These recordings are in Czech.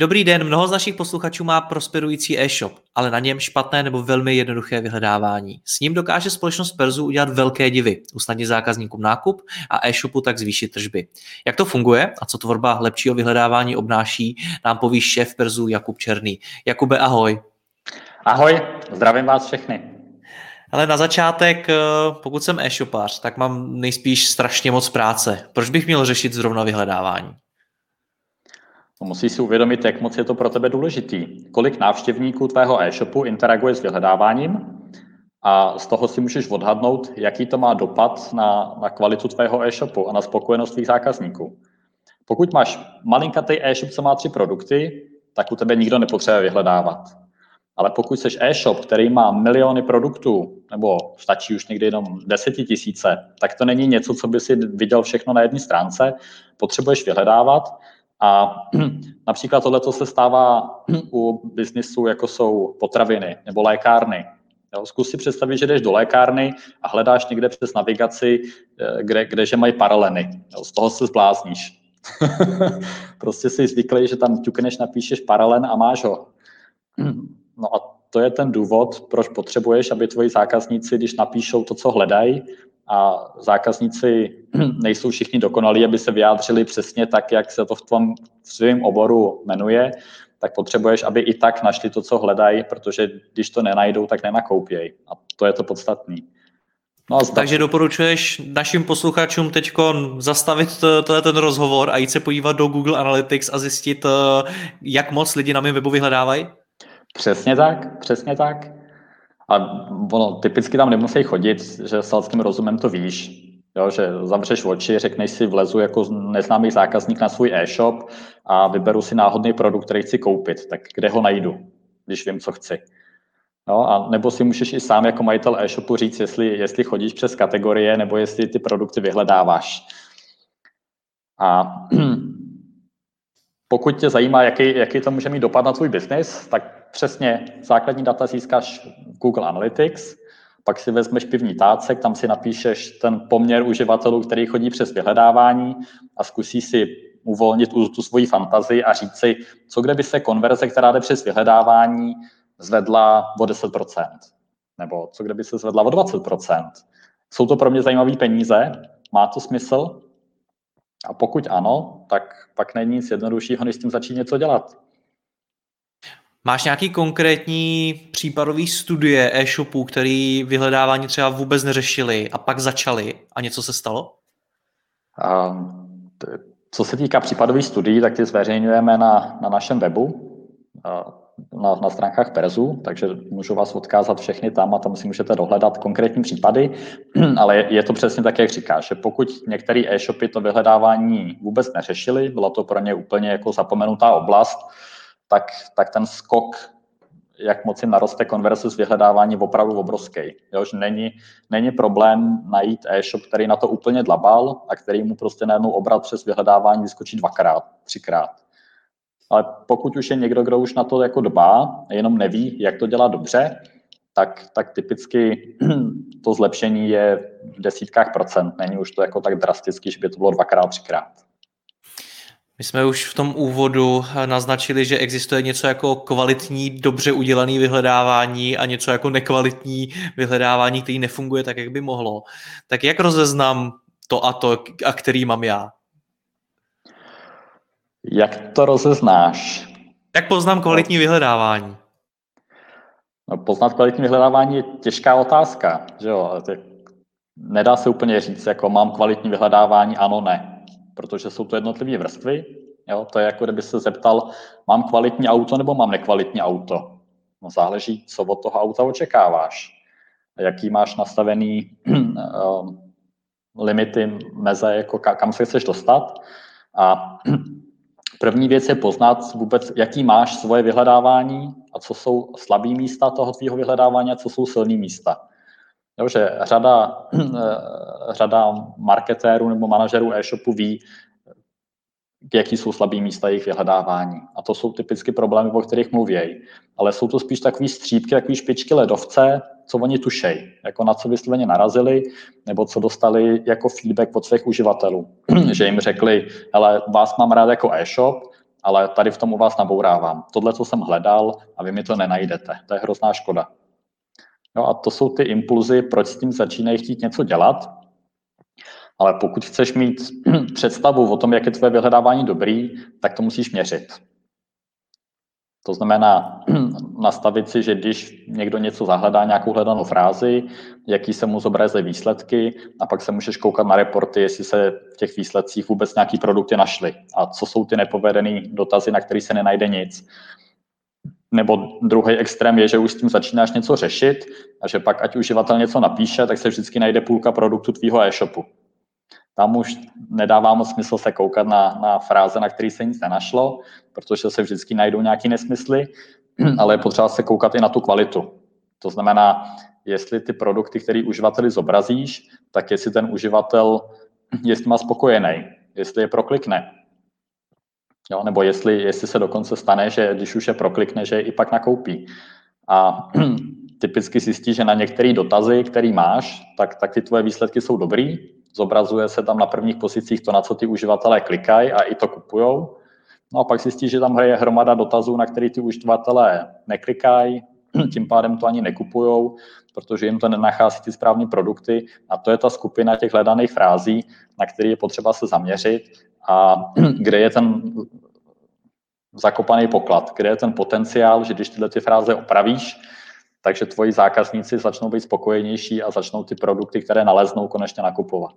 Dobrý den, mnoho z našich posluchačů má prosperující e-shop, ale na něm špatné nebo velmi jednoduché vyhledávání. S ním dokáže společnost Perzu udělat velké divy, usnadnit zákazníkům nákup a e-shopu tak zvýšit tržby. Jak to funguje a co tvorba lepšího vyhledávání obnáší, nám poví šéf Perzu Jakub Černý. Jakube, ahoj. Ahoj, zdravím vás všechny. Ale na začátek, eh, pokud jsem e-shopář, tak mám nejspíš strašně moc práce. Proč bych měl řešit zrovna vyhledávání? No, musíš si uvědomit, jak moc je to pro tebe důležitý. Kolik návštěvníků tvého e-shopu interaguje s vyhledáváním a z toho si můžeš odhadnout, jaký to má dopad na, na kvalitu tvého e-shopu a na spokojenost tvých zákazníků. Pokud máš malinkatý e-shop, co má tři produkty, tak u tebe nikdo nepotřebuje vyhledávat. Ale pokud jsi e-shop, který má miliony produktů, nebo stačí už někdy jenom desetitisíce, tak to není něco, co by si viděl všechno na jedné stránce. Potřebuješ vyhledávat a například tohle se stává u biznisu, jako jsou potraviny nebo lékárny. Jo, zkus si představit, že jdeš do lékárny a hledáš někde přes navigaci, eh, kde, kde že mají paraleny. Jo, z toho se zblázníš. prostě si zvyklý, že tam ťukneš, napíšeš paralen a máš ho. no a to je ten důvod, proč potřebuješ, aby tvoji zákazníci, když napíšou to, co hledají, a zákazníci nejsou všichni dokonalí, aby se vyjádřili přesně tak, jak se to v tom svém oboru jmenuje, tak potřebuješ, aby i tak našli to, co hledají, protože když to nenajdou, tak nenakoupějí. A to je to podstatné. No a Takže doporučuješ našim posluchačům teď zastavit ten rozhovor a jít se podívat do Google Analytics a zjistit, eh, jak moc lidi na mém webu vyhledávají? Přesně tak, přesně tak. A ono, typicky tam nemusí chodit, že selským rozumem to víš, jo, že zavřeš oči, řekneš si, vlezu jako neznámý zákazník na svůj e-shop a vyberu si náhodný produkt, který chci koupit, tak kde ho najdu, když vím, co chci. Jo, a nebo si můžeš i sám jako majitel e-shopu říct, jestli, jestli chodíš přes kategorie, nebo jestli ty produkty vyhledáváš. A pokud tě zajímá, jaký, jaký to může mít dopad na tvůj biznis, tak přesně základní data získáš Google Analytics, pak si vezmeš pivní tácek, tam si napíšeš ten poměr uživatelů, který chodí přes vyhledávání a zkusí si uvolnit tu, tu svoji fantazii a říct si, co kde by se konverze, která jde přes vyhledávání, zvedla o 10%, nebo co kde by se zvedla o 20%. Jsou to pro mě zajímavé peníze? Má to smysl? A pokud ano, tak pak není nic jednoduššího, než s tím začít něco dělat. Máš nějaký konkrétní případový studie e-shopů, který vyhledávání třeba vůbec neřešili a pak začali a něco se stalo? Um, co se týká případových studií, tak ty zveřejňujeme na, na našem webu, na, na stránkách Perzu, takže můžu vás odkázat všechny tam a tam si můžete dohledat konkrétní případy, ale je, je to přesně tak, jak říkáš, že pokud některé e-shopy to vyhledávání vůbec neřešili, byla to pro ně úplně jako zapomenutá oblast, tak, tak ten skok, jak moc jim naroste konverze z vyhledávání, opravdu obrovský. Jo, že není, není problém najít e-shop, který na to úplně dlabal a který mu prostě najednou obrat přes vyhledávání vyskočí dvakrát, třikrát. Ale pokud už je někdo, kdo už na to jako dbá, jenom neví, jak to dělat dobře, tak, tak typicky to zlepšení je v desítkách procent. Není už to jako tak drasticky, že by to bylo dvakrát, třikrát. My jsme už v tom úvodu naznačili, že existuje něco jako kvalitní, dobře udělaný vyhledávání a něco jako nekvalitní vyhledávání, který nefunguje tak, jak by mohlo. Tak jak rozeznám to a to, a který mám já? Jak to rozeznáš? Jak poznám kvalitní vyhledávání? No, poznat kvalitní vyhledávání je těžká otázka. Že jo? Nedá se úplně říct, jako mám kvalitní vyhledávání, ano, ne. Protože jsou to jednotlivé vrstvy. Jo? To je jako kdyby se zeptal, mám kvalitní auto nebo mám nekvalitní auto. No záleží, co od toho auta očekáváš. Jaký máš nastavený um, limity, meze, jako kam se chceš dostat. A první věc je poznat vůbec, jaký máš svoje vyhledávání a co jsou slabý místa toho tvýho vyhledávání a co jsou silný místa. Jo, že řada, řada marketérů nebo manažerů e-shopu ví, jaký jsou slabý místa jejich vyhledávání. A to jsou typicky problémy, o kterých mluvějí. Ale jsou to spíš takové střípky, takové špičky ledovce, co oni tušejí, jako na co vysloveně narazili, nebo co dostali jako feedback od svých uživatelů. že jim řekli, ale vás mám rád jako e-shop, ale tady v tom u vás nabourávám. Tohle, co jsem hledal a vy mi to nenajdete. To je hrozná škoda. No a to jsou ty impulzy, proč s tím začínají chtít něco dělat. Ale pokud chceš mít představu o tom, jak je tvoje vyhledávání dobrý, tak to musíš měřit. To znamená nastavit si, že když někdo něco zahledá, nějakou hledanou frázi, jaký se mu zobrazí výsledky a pak se můžeš koukat na reporty, jestli se v těch výsledcích vůbec nějaký produkty našly a co jsou ty nepovedené dotazy, na který se nenajde nic. Nebo druhý extrém je, že už s tím začínáš něco řešit a že pak, ať uživatel něco napíše, tak se vždycky najde půlka produktu tvýho e-shopu. Tam už nedává moc smysl se koukat na, na fráze, na který se nic nenašlo, protože se vždycky najdou nějaké nesmysly, ale je potřeba se koukat i na tu kvalitu. To znamená, jestli ty produkty, které uživateli zobrazíš, tak jestli ten uživatel je s nima spokojený, jestli je proklikne. Jo, nebo jestli, jestli se dokonce stane, že když už je proklikne, že je i pak nakoupí. A typicky zjistí, že na některé dotazy, který máš, tak, tak ty tvoje výsledky jsou dobrý, zobrazuje se tam na prvních pozicích to, na co ty uživatelé klikají a i to kupují. No a pak zjistí, že tam je hromada dotazů, na který ty uživatelé neklikají, tím pádem to ani nekupují, protože jim to nenachází ty správné produkty a to je ta skupina těch hledaných frází, na který je potřeba se zaměřit a kde je ten zakopaný poklad, kde je ten potenciál, že když tyhle ty fráze opravíš, takže tvoji zákazníci začnou být spokojenější a začnou ty produkty, které naleznou, konečně nakupovat.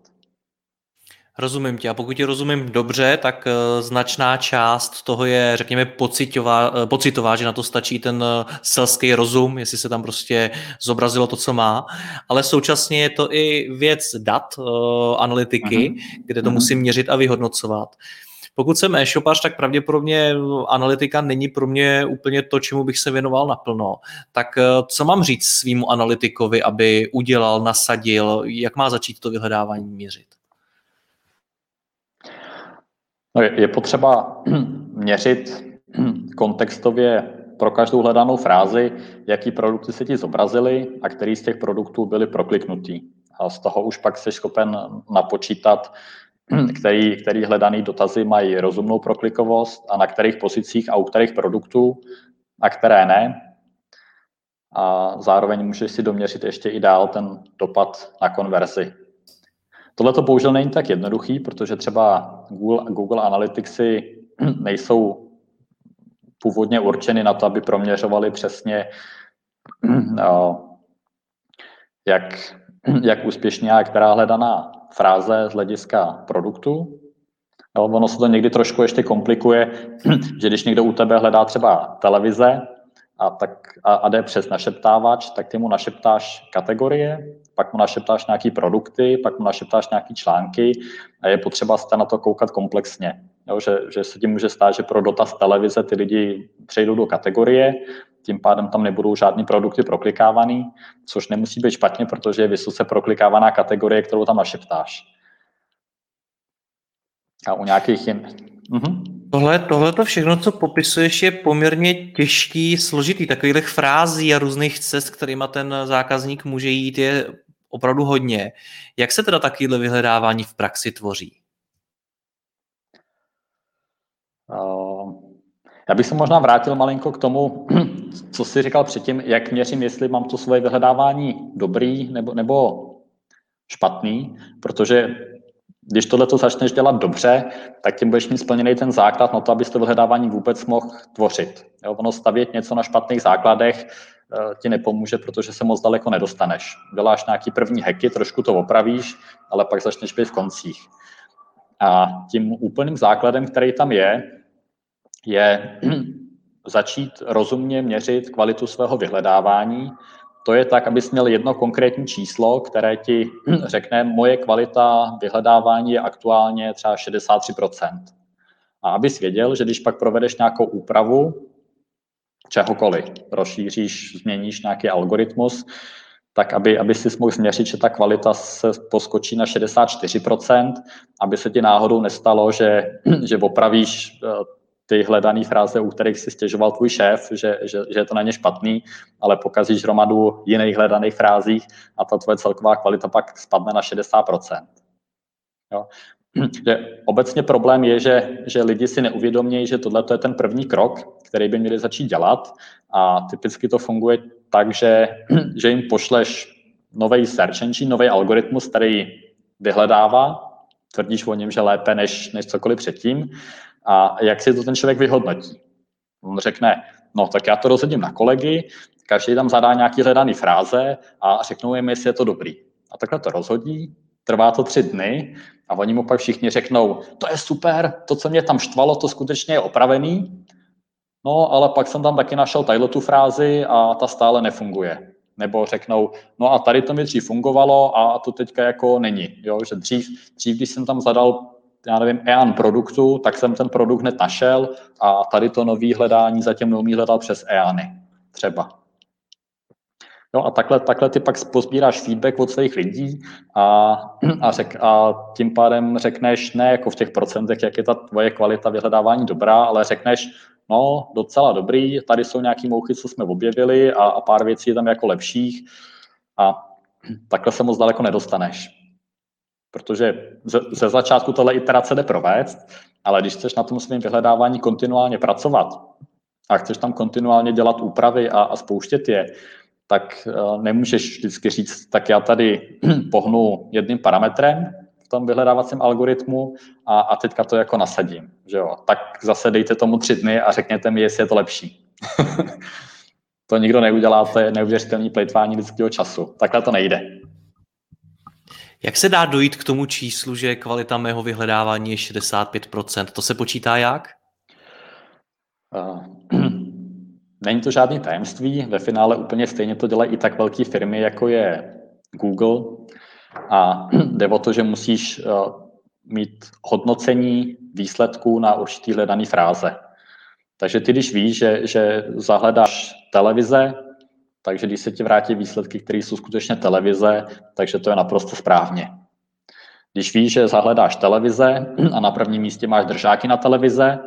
Rozumím tě. A pokud tě rozumím dobře, tak uh, značná část toho je, řekněme, pocitová, uh, pocitová, že na to stačí ten uh, selský rozum, jestli se tam prostě zobrazilo to, co má. Ale současně je to i věc dat, analytiky, uh-huh. kde to uh-huh. musím měřit a vyhodnocovat. Pokud jsem e-shopař, tak pravděpodobně analytika není pro mě úplně to, čemu bych se věnoval naplno. Tak co mám říct svýmu analytikovi, aby udělal, nasadil, jak má začít to vyhledávání měřit? No je, je potřeba měřit kontextově pro každou hledanou frázi, jaký produkty se ti zobrazily a který z těch produktů byly prokliknutý. A z toho už pak jsi schopen napočítat, který, který hledaný dotazy mají rozumnou proklikovost a na kterých pozicích a u kterých produktů a které ne. A zároveň můžeš si doměřit ještě i dál ten dopad na konverzi. Tohle to bohužel není tak jednoduchý, protože třeba Google, Google Analyticsy nejsou původně určeny na to, aby proměřovali přesně, no, jak, jak úspěšně a která hledaná fráze z hlediska produktu. No, ono se to někdy trošku ještě komplikuje, že když někdo u tebe hledá třeba televize, a, tak, a, a jde přes našeptávač, tak ty mu našeptáš kategorie, pak mu našeptáš nějaký produkty, pak mu našeptáš nějaký články a je potřeba se na to koukat komplexně. Jo, že, že se tím může stát, že pro dotaz televize ty lidi přejdou do kategorie, tím pádem tam nebudou žádný produkty proklikávaný, což nemusí být špatně, protože je vysoce proklikávaná kategorie, kterou tam našeptáš. A u nějakých jin... Mhm. Tohle, tohle to všechno, co popisuješ, je poměrně těžký, složitý. Takových frází a různých cest, kterými ten zákazník může jít, je opravdu hodně. Jak se teda takovýhle vyhledávání v praxi tvoří? Uh, já bych se možná vrátil malinko k tomu, co jsi říkal předtím, jak měřím, jestli mám to svoje vyhledávání dobrý nebo, nebo špatný, protože když tohle to začneš dělat dobře, tak tím budeš mít splněný ten základ na to, abys to vyhledávání vůbec mohl tvořit. Jo, ono stavět něco na špatných základech uh, ti nepomůže, protože se moc daleko nedostaneš. Děláš nějaký první heky, trošku to opravíš, ale pak začneš být v koncích. A tím úplným základem, který tam je, je začít rozumně měřit kvalitu svého vyhledávání. To je tak, abys měl jedno konkrétní číslo, které ti řekne, moje kvalita vyhledávání je aktuálně třeba 63%. A abys věděl, že když pak provedeš nějakou úpravu, čehokoliv, rozšíříš, změníš nějaký algoritmus, tak aby, aby si mohl změřit, že ta kvalita se poskočí na 64%, aby se ti náhodou nestalo, že, že opravíš eh, ty hledané fráze, u kterých si stěžoval tvůj šéf, že, že, že je to na ně špatný, ale pokazíš hromadu jiných hledaných frázích a ta tvoje celková kvalita pak spadne na 60%. Jo? Že obecně problém je, že, že lidi si neuvědomí, že tohle je ten první krok, který by měli začít dělat a typicky to funguje tak, že, že jim pošleš nový search engine, nový algoritmus, který vyhledává, tvrdíš o něm, že lépe než, než cokoliv předtím a jak si to ten člověk vyhodnotí. On řekne, no tak já to rozhodím na kolegy, každý tam zadá nějaký hledaný fráze a řeknou jim, jestli je to dobrý. A takhle to rozhodí, trvá to tři dny a oni mu pak všichni řeknou, to je super, to, co mě tam štvalo, to skutečně je opravený, no ale pak jsem tam taky našel tadyhle tu frázi a ta stále nefunguje. Nebo řeknou, no a tady to mi dřív fungovalo a to teďka jako není. Jo? Že dřív, dřív, když jsem tam zadal já nevím, EAN produktu, tak jsem ten produkt hned našel a tady to nový hledání zatím neumí hledat přes EANy třeba. No a takhle, takhle ty pak pozbíráš feedback od svých lidí a, a, řek, a tím pádem řekneš ne jako v těch procentech, jak je ta tvoje kvalita vyhledávání dobrá, ale řekneš, no docela dobrý, tady jsou nějaký mouchy, co jsme objevili a, a pár věcí je tam jako lepších a takhle se moc daleko nedostaneš. Protože ze, ze začátku tohle iterace jde provést, ale když chceš na tom svém vyhledávání kontinuálně pracovat a chceš tam kontinuálně dělat úpravy a, a spouštět je, tak uh, nemůžeš vždycky říct, tak já tady pohnu jedným parametrem v tom vyhledávacím algoritmu a, a teďka to jako nasadím. Že jo? Tak zase dejte tomu tři dny a řekněte mi, jestli je to lepší. to nikdo neudělá, to je neuvěřitelný plejtvání lidského času. Takhle to nejde. Jak se dá dojít k tomu číslu, že kvalita mého vyhledávání je 65%? To se počítá jak? Uh, není to žádný tajemství. Ve finále úplně stejně to dělají i tak velké firmy, jako je Google. A jde o to, že musíš uh, mít hodnocení výsledků na určitý hledaný fráze. Takže ty, když víš, že, že zahledáš televize, takže když se ti vrátí výsledky, které jsou skutečně televize, takže to je naprosto správně. Když víš, že zahledáš televize a na prvním místě máš držáky na televize,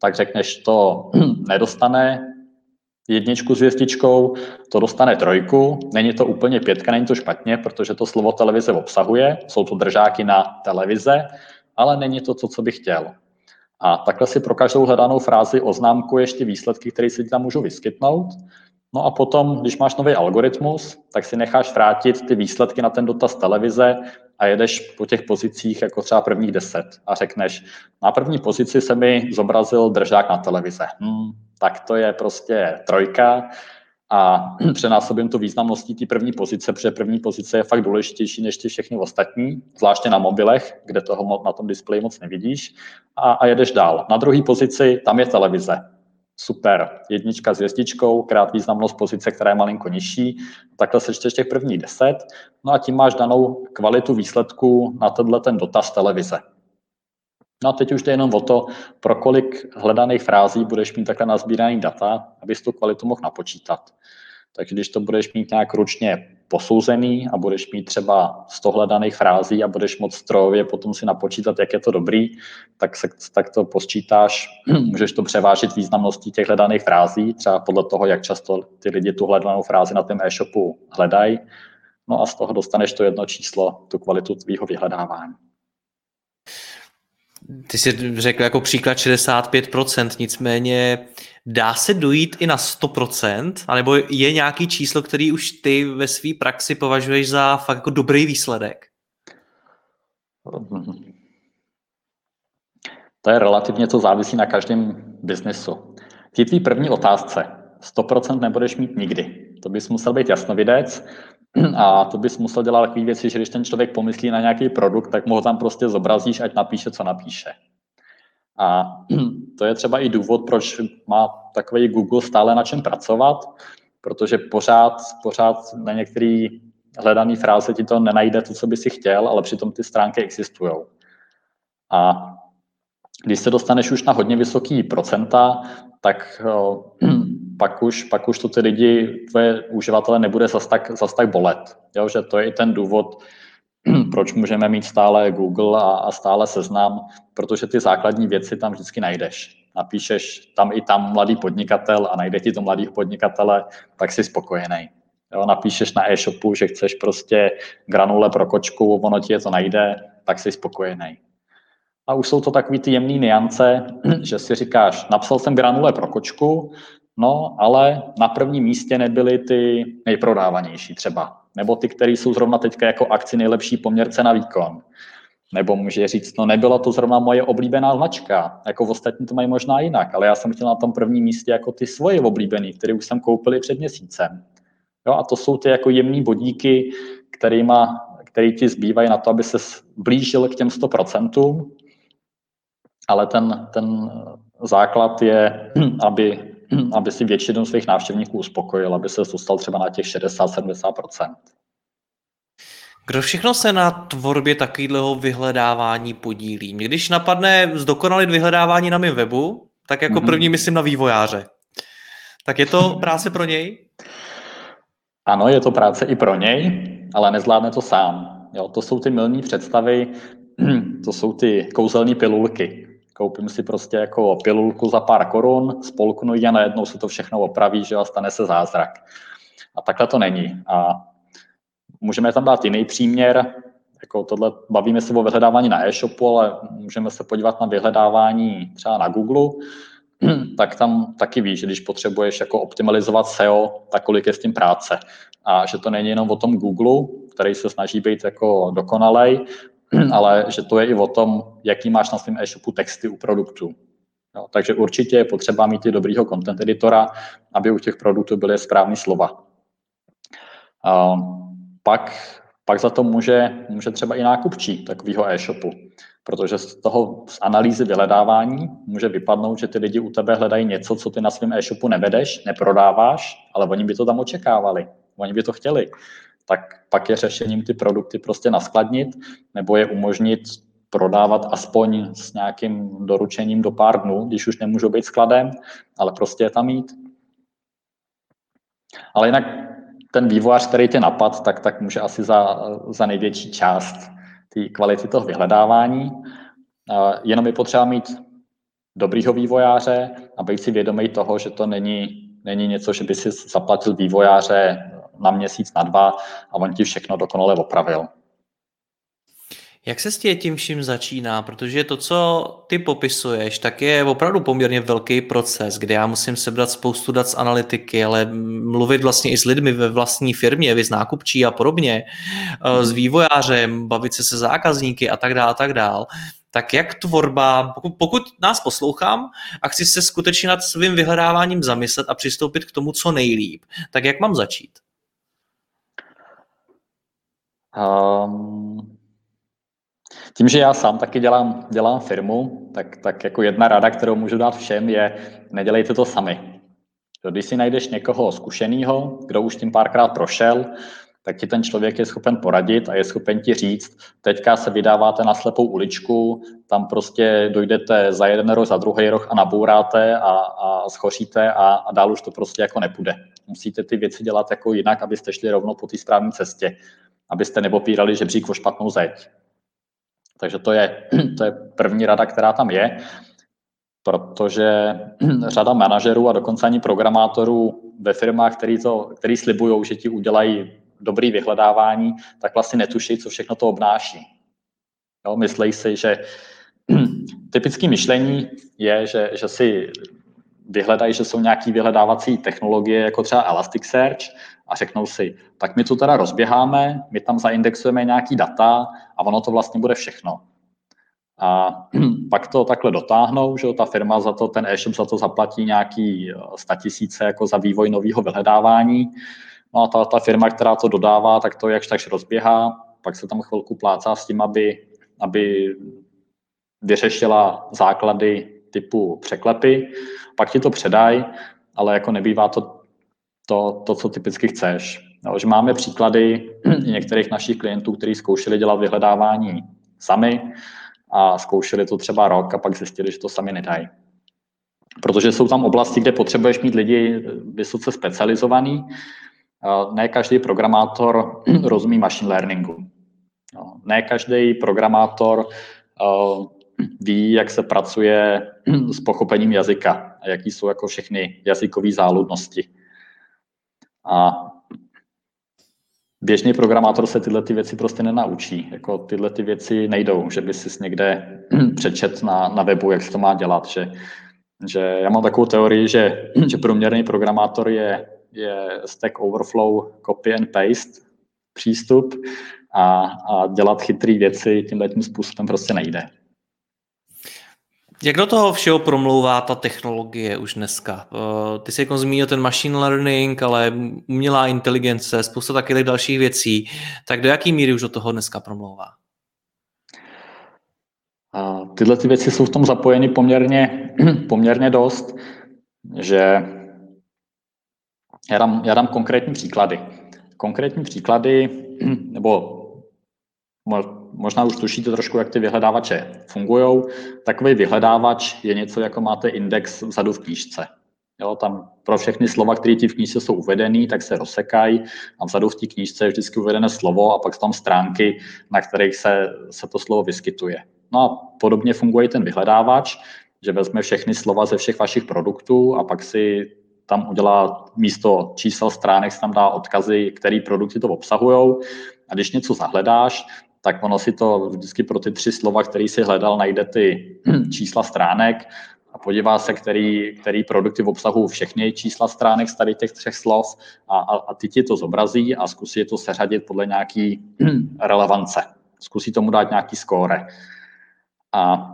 tak řekneš, to nedostane jedničku s hvězdičkou, to dostane trojku, není to úplně pětka, není to špatně, protože to slovo televize obsahuje, jsou to držáky na televize, ale není to to, co bych chtěl. A takhle si pro každou hledanou frázi oznámkuješ ty výsledky, které se ti tam můžou vyskytnout No a potom, když máš nový algoritmus, tak si necháš vrátit ty výsledky na ten dotaz televize a jedeš po těch pozicích jako třeba prvních deset a řekneš, na první pozici se mi zobrazil držák na televize. Hmm, tak to je prostě trojka a přenásobím tu významností té první pozice, protože první pozice je fakt důležitější než ty všechny ostatní, zvláště na mobilech, kde toho na tom displeji moc nevidíš a, a jedeš dál. Na druhé pozici tam je televize super, jednička s hvězdičkou, krát významnost pozice, která je malinko nižší, takhle sečteš těch prvních deset, no a tím máš danou kvalitu výsledku na tenhle ten dotaz televize. No a teď už jde jenom o to, pro kolik hledaných frází budeš mít takhle nazbíraný data, abys tu kvalitu mohl napočítat. Takže když to budeš mít nějak ručně posouzený a budeš mít třeba 100 hledaných frází a budeš moc strojově potom si napočítat, jak je to dobrý, tak, se, tak to posčítáš, můžeš to převážit významností těch hledaných frází, třeba podle toho, jak často ty lidi tu hledanou frázi na tom e-shopu hledají. No a z toho dostaneš to jedno číslo, tu kvalitu tvýho vyhledávání. Ty jsi řekl jako příklad 65%, nicméně dá se dojít i na 100%, anebo je nějaký číslo, který už ty ve své praxi považuješ za fakt jako dobrý výsledek? To je relativně, co závisí na každém biznesu. Tvý první otázce 100% nebudeš mít nikdy. To bys musel být jasnovidec A to bys musel dělat takové věci, že když ten člověk pomyslí na nějaký produkt, tak mu ho tam prostě zobrazíš, ať napíše, co napíše. A to je třeba i důvod, proč má takový Google stále na čem pracovat, protože pořád, pořád na některé hledané fráze ti to nenajde to, co by si chtěl, ale přitom ty stránky existují. A když se dostaneš už na hodně vysoký procenta, tak pak už, pak už to ty lidi, tvoje uživatele nebude zas tak, zas tak bolet. Jo, že to je i ten důvod, proč můžeme mít stále Google a, a stále seznam, protože ty základní věci tam vždycky najdeš. Napíšeš tam i tam mladý podnikatel a najde ti to mladý podnikatele, tak jsi spokojený. Jo, napíšeš na e-shopu, že chceš prostě granule pro kočku, ono ti je to najde, tak jsi spokojený. A už jsou to takové ty jemné niance, že si říkáš, napsal jsem granule pro kočku, no ale na prvním místě nebyly ty nejprodávanější třeba nebo ty, které jsou zrovna teďka jako akci nejlepší poměrce na výkon. Nebo může říct, no nebyla to zrovna moje oblíbená značka, jako ostatní to mají možná jinak, ale já jsem chtěl na tom prvním místě jako ty svoje oblíbené, které už jsem koupil před měsícem. Jo, a to jsou ty jako jemný bodíky, kterýma, který ti zbývají na to, aby se blížil k těm 100%, ale ten, ten základ je, aby aby si většinu svých návštěvníků uspokojil, aby se dostal třeba na těch 60-70%. Kdo všechno se na tvorbě takového vyhledávání podílí? Mě když napadne zdokonalit vyhledávání na mém webu, tak jako mm-hmm. první myslím na vývojáře. Tak je to práce pro něj? Ano, je to práce i pro něj, ale nezvládne to sám. Jo, to jsou ty milní představy, to jsou ty kouzelné pilulky. Koupím si prostě jako pilulku za pár korun, spolknu ji a najednou se to všechno opraví, že a stane se zázrak. A takhle to není. A můžeme tam dát jiný příměr, jako tohle, bavíme se o vyhledávání na e-shopu, ale můžeme se podívat na vyhledávání třeba na Google, tak tam taky víš, že když potřebuješ jako optimalizovat SEO, tak kolik je s tím práce. A že to není jenom o tom Google, který se snaží být jako dokonalej, ale že to je i o tom, jaký máš na svém e-shopu texty u produktu. Jo, takže určitě je potřeba mít i dobrýho content editora, aby u těch produktů byly správné slova. A pak, pak za to může, může třeba i nákupčí takového e-shopu, protože z toho z analýzy vyhledávání může vypadnout, že ty lidi u tebe hledají něco, co ty na svém e-shopu nevedeš, neprodáváš, ale oni by to tam očekávali, oni by to chtěli tak pak je řešením ty produkty prostě naskladnit nebo je umožnit prodávat aspoň s nějakým doručením do pár dnů, když už nemůžou být skladem, ale prostě je tam mít. Ale jinak ten vývojář, který tě napad, tak, tak může asi za, za největší část té kvality toho vyhledávání. Jenom je potřeba mít dobrýho vývojáře a být si vědomý toho, že to není, není něco, že by si zaplatil vývojáře na měsíc, na dva a on ti všechno dokonale opravil. Jak se s tím vším začíná? Protože to, co ty popisuješ, tak je opravdu poměrně velký proces, kde já musím sebrat spoustu dat z analytiky, ale mluvit vlastně i s lidmi ve vlastní firmě, vy z nákupčí a podobně, eh, s vývojářem, bavit se se zákazníky a tak dále, a tak dále. Tak jak tvorba, pokud, pokud nás poslouchám a chci se skutečně nad svým vyhledáváním zamyslet a přistoupit k tomu, co nejlíp, tak jak mám začít? Um, tím, že já sám taky dělám, dělám firmu, tak, tak jako jedna rada, kterou můžu dát všem, je nedělejte to sami. Když si najdeš někoho zkušeného, kdo už tím párkrát prošel, tak ti ten člověk je schopen poradit a je schopen ti říct, teďka se vydáváte na slepou uličku, tam prostě dojdete za jeden roh, za druhý roh a nabouráte a, a schoříte a, a dál už to prostě jako nepůjde. Musíte ty věci dělat jako jinak, abyste šli rovnou po té správné cestě abyste nepopírali žebřík o špatnou zeď. Takže to je, to je první rada, která tam je, protože řada manažerů a dokonce ani programátorů ve firmách, který, to, který slibují, že ti udělají dobrý vyhledávání, tak vlastně netuší, co všechno to obnáší. Jo, myslí si, že typické myšlení je, že, že si vyhledají, že jsou nějaké vyhledávací technologie, jako třeba Elasticsearch, a řeknou si, tak my to teda rozběháme, my tam zaindexujeme nějaký data a ono to vlastně bude všechno. A pak to takhle dotáhnou, že ta firma za to, ten e-shop za to zaplatí nějaký 100 eh, tisíce jako za vývoj nového vyhledávání No a ta, ta firma, která to dodává, tak to jakž takž rozběhá, pak se tam chvilku plácá s tím, aby, aby vyřešila základy typu překlepy, pak ti to předají, ale jako nebývá to to, to co typicky chceš. No, že máme příklady některých našich klientů, kteří zkoušeli dělat vyhledávání sami a zkoušeli to třeba rok a pak zjistili, že to sami nedají. Protože jsou tam oblasti, kde potřebuješ mít lidi vysoce specializovaný. Ne každý programátor rozumí machine learningu. Ne každý programátor ví, jak se pracuje s pochopením jazyka a jaký jsou jako všechny jazykové záludnosti. A běžný programátor se tyhle ty věci prostě nenaučí. Jako tyhle ty věci nejdou, že by si někde přečet na, na webu, jak se to má dělat. Že, že já mám takovou teorii, že, že průměrný programátor je, je Stack Overflow copy and paste přístup a, a dělat chytré věci tímhle tím způsobem prostě nejde. Jak do toho všeho promlouvá ta technologie už dneska? Eh, ty jsi jako zmínil ten machine learning, ale umělá inteligence, spousta takových dalších věcí. Tak do jaké míry už do toho dneska promlouvá? A tyhle ty věci jsou v tom zapojeny poměrně, poměrně dost, že já dám, já dám konkrétní příklady. Konkrétní příklady, nebo možná už tušíte trošku, jak ty vyhledávače fungují. Takový vyhledávač je něco, jako máte index vzadu v knížce. Jo, tam pro všechny slova, které ti v knížce jsou uvedené, tak se rozsekají a vzadu v té knížce je vždycky uvedené slovo a pak jsou tam stránky, na kterých se, se to slovo vyskytuje. No a podobně funguje ten vyhledávač, že vezme všechny slova ze všech vašich produktů a pak si tam udělá místo čísel stránek, tam dá odkazy, který produkty to obsahují. A když něco zahledáš, tak ono si to vždycky pro ty tři slova, který si hledal, najde ty čísla stránek a podívá se, který, který produkty v obsahu všechny čísla stránek z tady těch třech slov a, a, a ty ti to zobrazí a zkusí to seřadit podle nějaký relevance. Zkusí tomu dát nějaký skóre. A,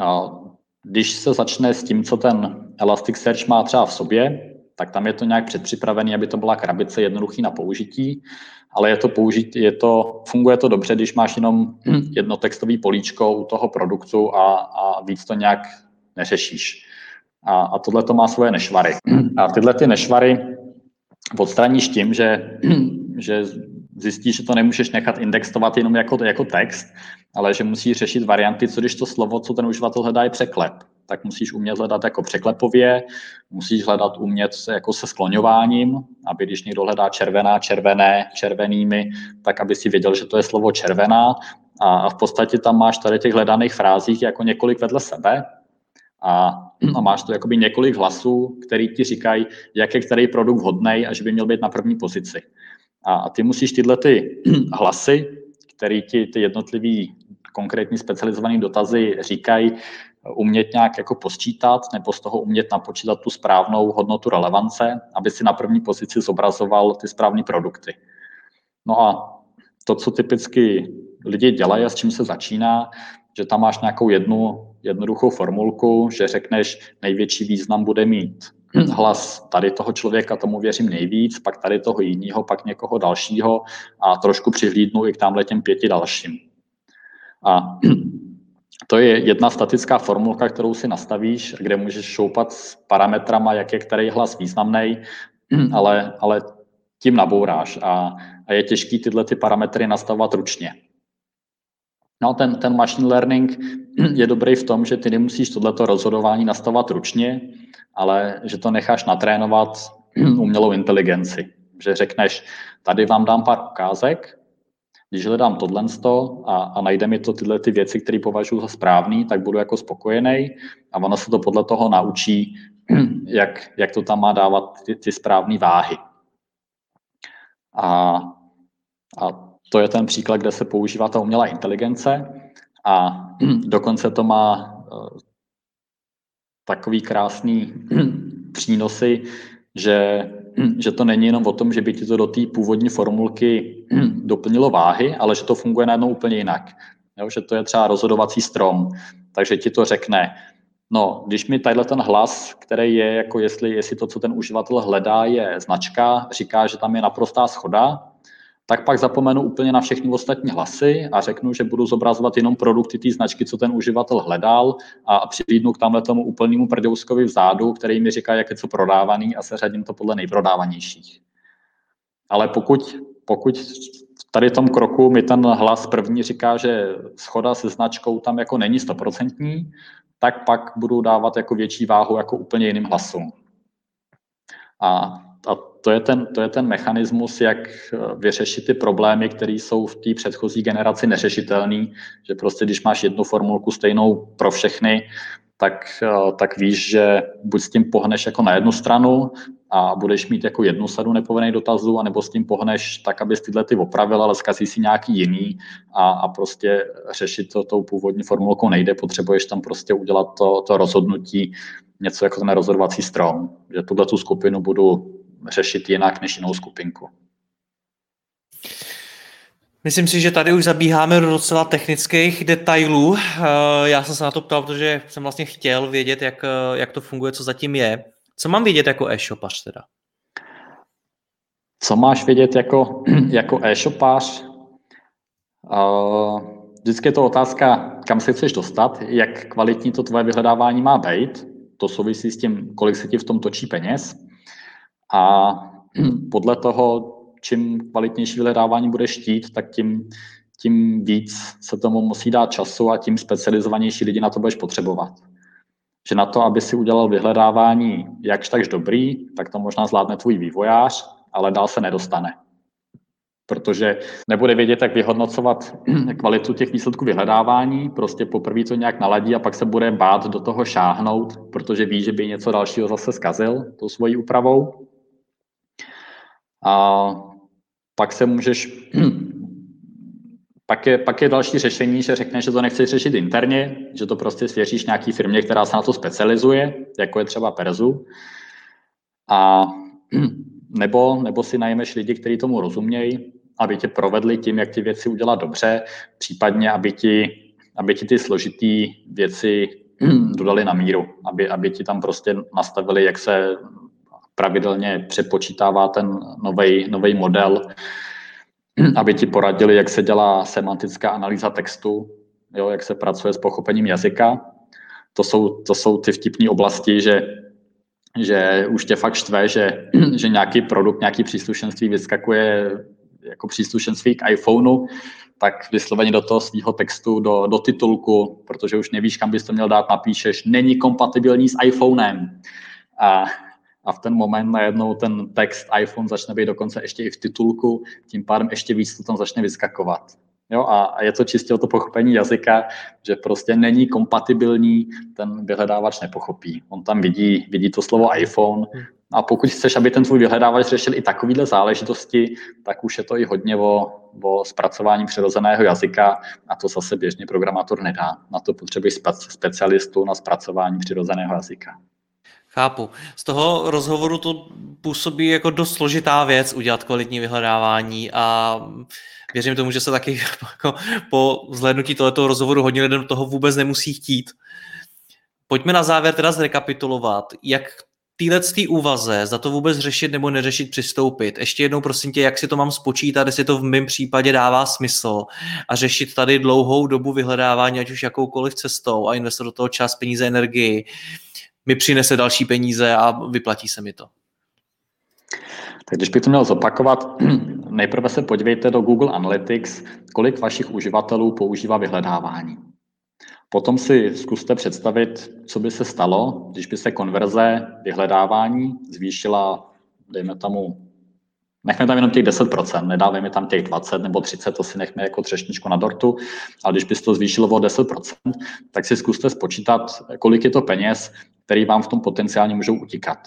a když se začne s tím, co ten Elasticsearch má třeba v sobě, tak tam je to nějak předpřipravený, aby to byla krabice jednoduchý na použití ale je to použít, je to, funguje to dobře, když máš jenom jedno textový políčko u toho produktu a, a víc to nějak neřešíš. A, a tohle to má svoje nešvary. A tyhle ty nešvary odstraníš tím, že, že zjistíš, že to nemůžeš nechat indexovat jenom jako, jako text, ale že musíš řešit varianty, co když to slovo, co ten uživatel hledá, je překlep tak musíš umět hledat jako překlepově, musíš hledat umět jako se skloňováním, aby když někdo hledá červená, červené, červenými, tak aby si věděl, že to je slovo červená a v podstatě tam máš tady těch hledaných frázích jako několik vedle sebe a, a máš to jakoby několik hlasů, který ti říkají, jak je který produkt vhodný a že by měl být na první pozici. A, a ty musíš tyhle ty hlasy, který ti ty jednotlivý konkrétní specializované dotazy říkají, umět nějak jako posčítat nebo z toho umět napočítat tu správnou hodnotu relevance, aby si na první pozici zobrazoval ty správné produkty. No a to, co typicky lidi dělají a s čím se začíná, že tam máš nějakou jednu jednoduchou formulku, že řekneš, největší význam bude mít hlas tady toho člověka, tomu věřím nejvíc, pak tady toho jiného, pak někoho dalšího a trošku přihlídnu i k tamhle těm pěti dalším. A to je jedna statická formulka, kterou si nastavíš, kde můžeš šoupat s parametrama, jak je který hlas významný, ale, ale tím nabouráš a, a je těžký tyhle ty parametry nastavovat ručně. No, ten, ten machine learning je dobrý v tom, že ty nemusíš tohleto rozhodování nastavovat ručně, ale že to necháš natrénovat umělou inteligenci. Že řekneš, tady vám dám pár ukázek, když hledám tohle a, a najde mi to tyhle ty věci, které považuji za správný, tak budu jako spokojený a ono se to podle toho naučí, jak, jak to tam má dávat ty, ty správné váhy. A, a to je ten příklad, kde se používá ta umělá inteligence a dokonce to má uh, takový krásný přínosy, že že to není jenom o tom, že by ti to do té původní formulky doplnilo váhy, ale že to funguje najednou úplně jinak. Jo, že to je třeba rozhodovací strom, takže ti to řekne, No, když mi tadyhle ten hlas, který je, jako jestli, jestli to, co ten uživatel hledá, je značka, říká, že tam je naprostá schoda, tak pak zapomenu úplně na všechny ostatní hlasy a řeknu, že budu zobrazovat jenom produkty té značky, co ten uživatel hledal a přilídnu k tamhle tomu úplnému prdouskovi vzadu, který mi říká, jak je co prodávaný a seřadím to podle nejprodávanějších. Ale pokud, pokud tady v tom kroku mi ten hlas první říká, že schoda se značkou tam jako není stoprocentní, tak pak budu dávat jako větší váhu jako úplně jiným hlasům. A, a to, je ten, to je ten mechanismus, jak vyřešit ty problémy, které jsou v té předchozí generaci neřešitelné, že prostě když máš jednu formulku stejnou pro všechny, tak, eh, tak víš, že buď s tím pohneš jako na jednu stranu a budeš mít jako jednu sadu nepovinných dotazů, anebo s tím pohneš tak, abys tyhle ty opravil, ale zkazí si nějaký jiný a, a prostě řešit to tou původní formulkou nejde, potřebuješ tam prostě udělat to, to rozhodnutí, něco jako ten rozhodovací strom, že tuhle tu skupinu budu řešit jinak než jinou skupinku. Myslím si, že tady už zabíháme do docela technických detailů. Eh, já jsem se na to ptal, protože jsem vlastně chtěl vědět, jak, eh, jak to funguje, co zatím je. Co mám vědět jako e-shopař teda? Co máš vědět jako, jako e-shopář? Uh, vždycky je to otázka, kam se chceš dostat, jak kvalitní to tvoje vyhledávání má být. To souvisí s tím, kolik se ti v tom točí peněz. A podle toho, čím kvalitnější vyhledávání budeš štít, tak tím, tím víc se tomu musí dát času a tím specializovanější lidi na to budeš potřebovat. Že na to, aby si udělal vyhledávání jakž takž dobrý, tak to možná zvládne tvůj vývojář, ale dál se nedostane. Protože nebude vědět, jak vyhodnocovat kvalitu těch výsledků vyhledávání, prostě poprvé to nějak naladí a pak se bude bát do toho šáhnout, protože ví, že by něco dalšího zase zkazil tou svojí úpravou. A pak se můžeš, pak je, pak je další řešení, že řekneš, že to nechceš řešit interně, že to prostě svěříš nějaký firmě, která se na to specializuje, jako je třeba Perzu. A nebo, nebo si najmeš lidi, kteří tomu rozumějí, aby tě provedli tím, jak ty věci udělat dobře, případně aby ti, aby ti ty složitý věci dodali na míru, aby, aby ti tam prostě nastavili, jak se pravidelně přepočítává ten nový model, aby ti poradili, jak se dělá semantická analýza textu, jo, jak se pracuje s pochopením jazyka. To jsou, to jsou ty vtipné oblasti, že, že už tě fakt štve, že, že nějaký produkt, nějaký příslušenství vyskakuje jako příslušenství k iPhoneu, tak vysloveně do toho svého textu, do, do titulku, protože už nevíš, kam bys to měl dát, napíšeš, není kompatibilní s iPhonem. A a v ten moment najednou ten text iPhone začne být dokonce ještě i v titulku, tím pádem ještě víc to tam začne vyskakovat. Jo, a, je to čistě o to pochopení jazyka, že prostě není kompatibilní, ten vyhledávač nepochopí. On tam vidí, vidí to slovo iPhone a pokud chceš, aby ten tvůj vyhledávač řešil i takovéhle záležitosti, tak už je to i hodně o, o zpracování přirozeného jazyka a to zase běžně programátor nedá. Na to potřebuješ specialistu na zpracování přirozeného jazyka. Chápu. Z toho rozhovoru to působí jako dost složitá věc udělat kvalitní vyhledávání a věřím tomu, že se taky jako po vzhlednutí tohoto rozhovoru hodně lidem toho vůbec nemusí chtít. Pojďme na závěr teda zrekapitulovat, jak téhle úvaze, za to vůbec řešit nebo neřešit, přistoupit. Ještě jednou prosím tě, jak si to mám spočítat, jestli to v mém případě dává smysl a řešit tady dlouhou dobu vyhledávání, ať už jakoukoliv cestou a investovat do toho čas, peníze, energii mi přinese další peníze a vyplatí se mi to. Tak když bych to měl zopakovat, nejprve se podívejte do Google Analytics, kolik vašich uživatelů používá vyhledávání. Potom si zkuste představit, co by se stalo, když by se konverze vyhledávání zvýšila, dejme tomu, nechme tam jenom těch 10%, nedávejme tam těch 20 nebo 30, to si nechme jako třešničku na dortu, ale když by se to zvýšilo o 10%, tak si zkuste spočítat, kolik je to peněz, který vám v tom potenciálně můžou utíkat.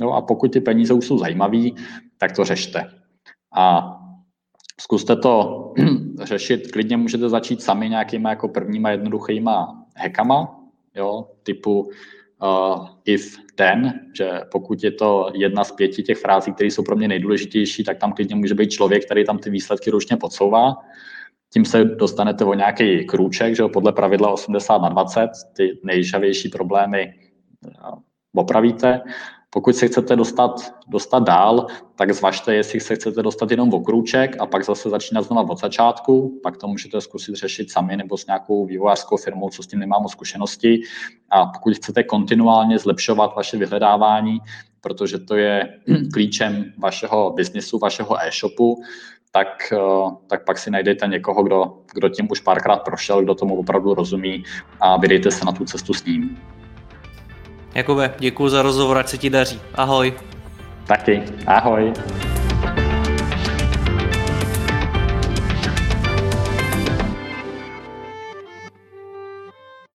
No a pokud ty peníze už jsou zajímavé, tak to řešte. A zkuste to řešit, klidně můžete začít sami nějakýma jako prvníma jednoduchýma hackama, jo, typu uh, if then, že pokud je to jedna z pěti těch frází, které jsou pro mě nejdůležitější, tak tam klidně může být člověk, který tam ty výsledky ručně podsouvá. tím se dostanete o nějaký krůček, že jo, podle pravidla 80 na 20, ty nejžavější problémy opravíte. Pokud se chcete dostat, dostat dál, tak zvažte, jestli se chcete dostat jenom o krůček a pak zase začínat znova od začátku, pak to můžete zkusit řešit sami nebo s nějakou vývojářskou firmou, co s tím nemám zkušenosti. A pokud chcete kontinuálně zlepšovat vaše vyhledávání, protože to je klíčem vašeho biznisu, vašeho e-shopu, tak, eh, tak pak si najdete někoho, kdo, kdo tím už párkrát prošel, kdo tomu opravdu rozumí a vydejte se na tu cestu s ním. Jakube, děkuji za rozhovor, ať se ti daří. Ahoj. Taky. Ahoj.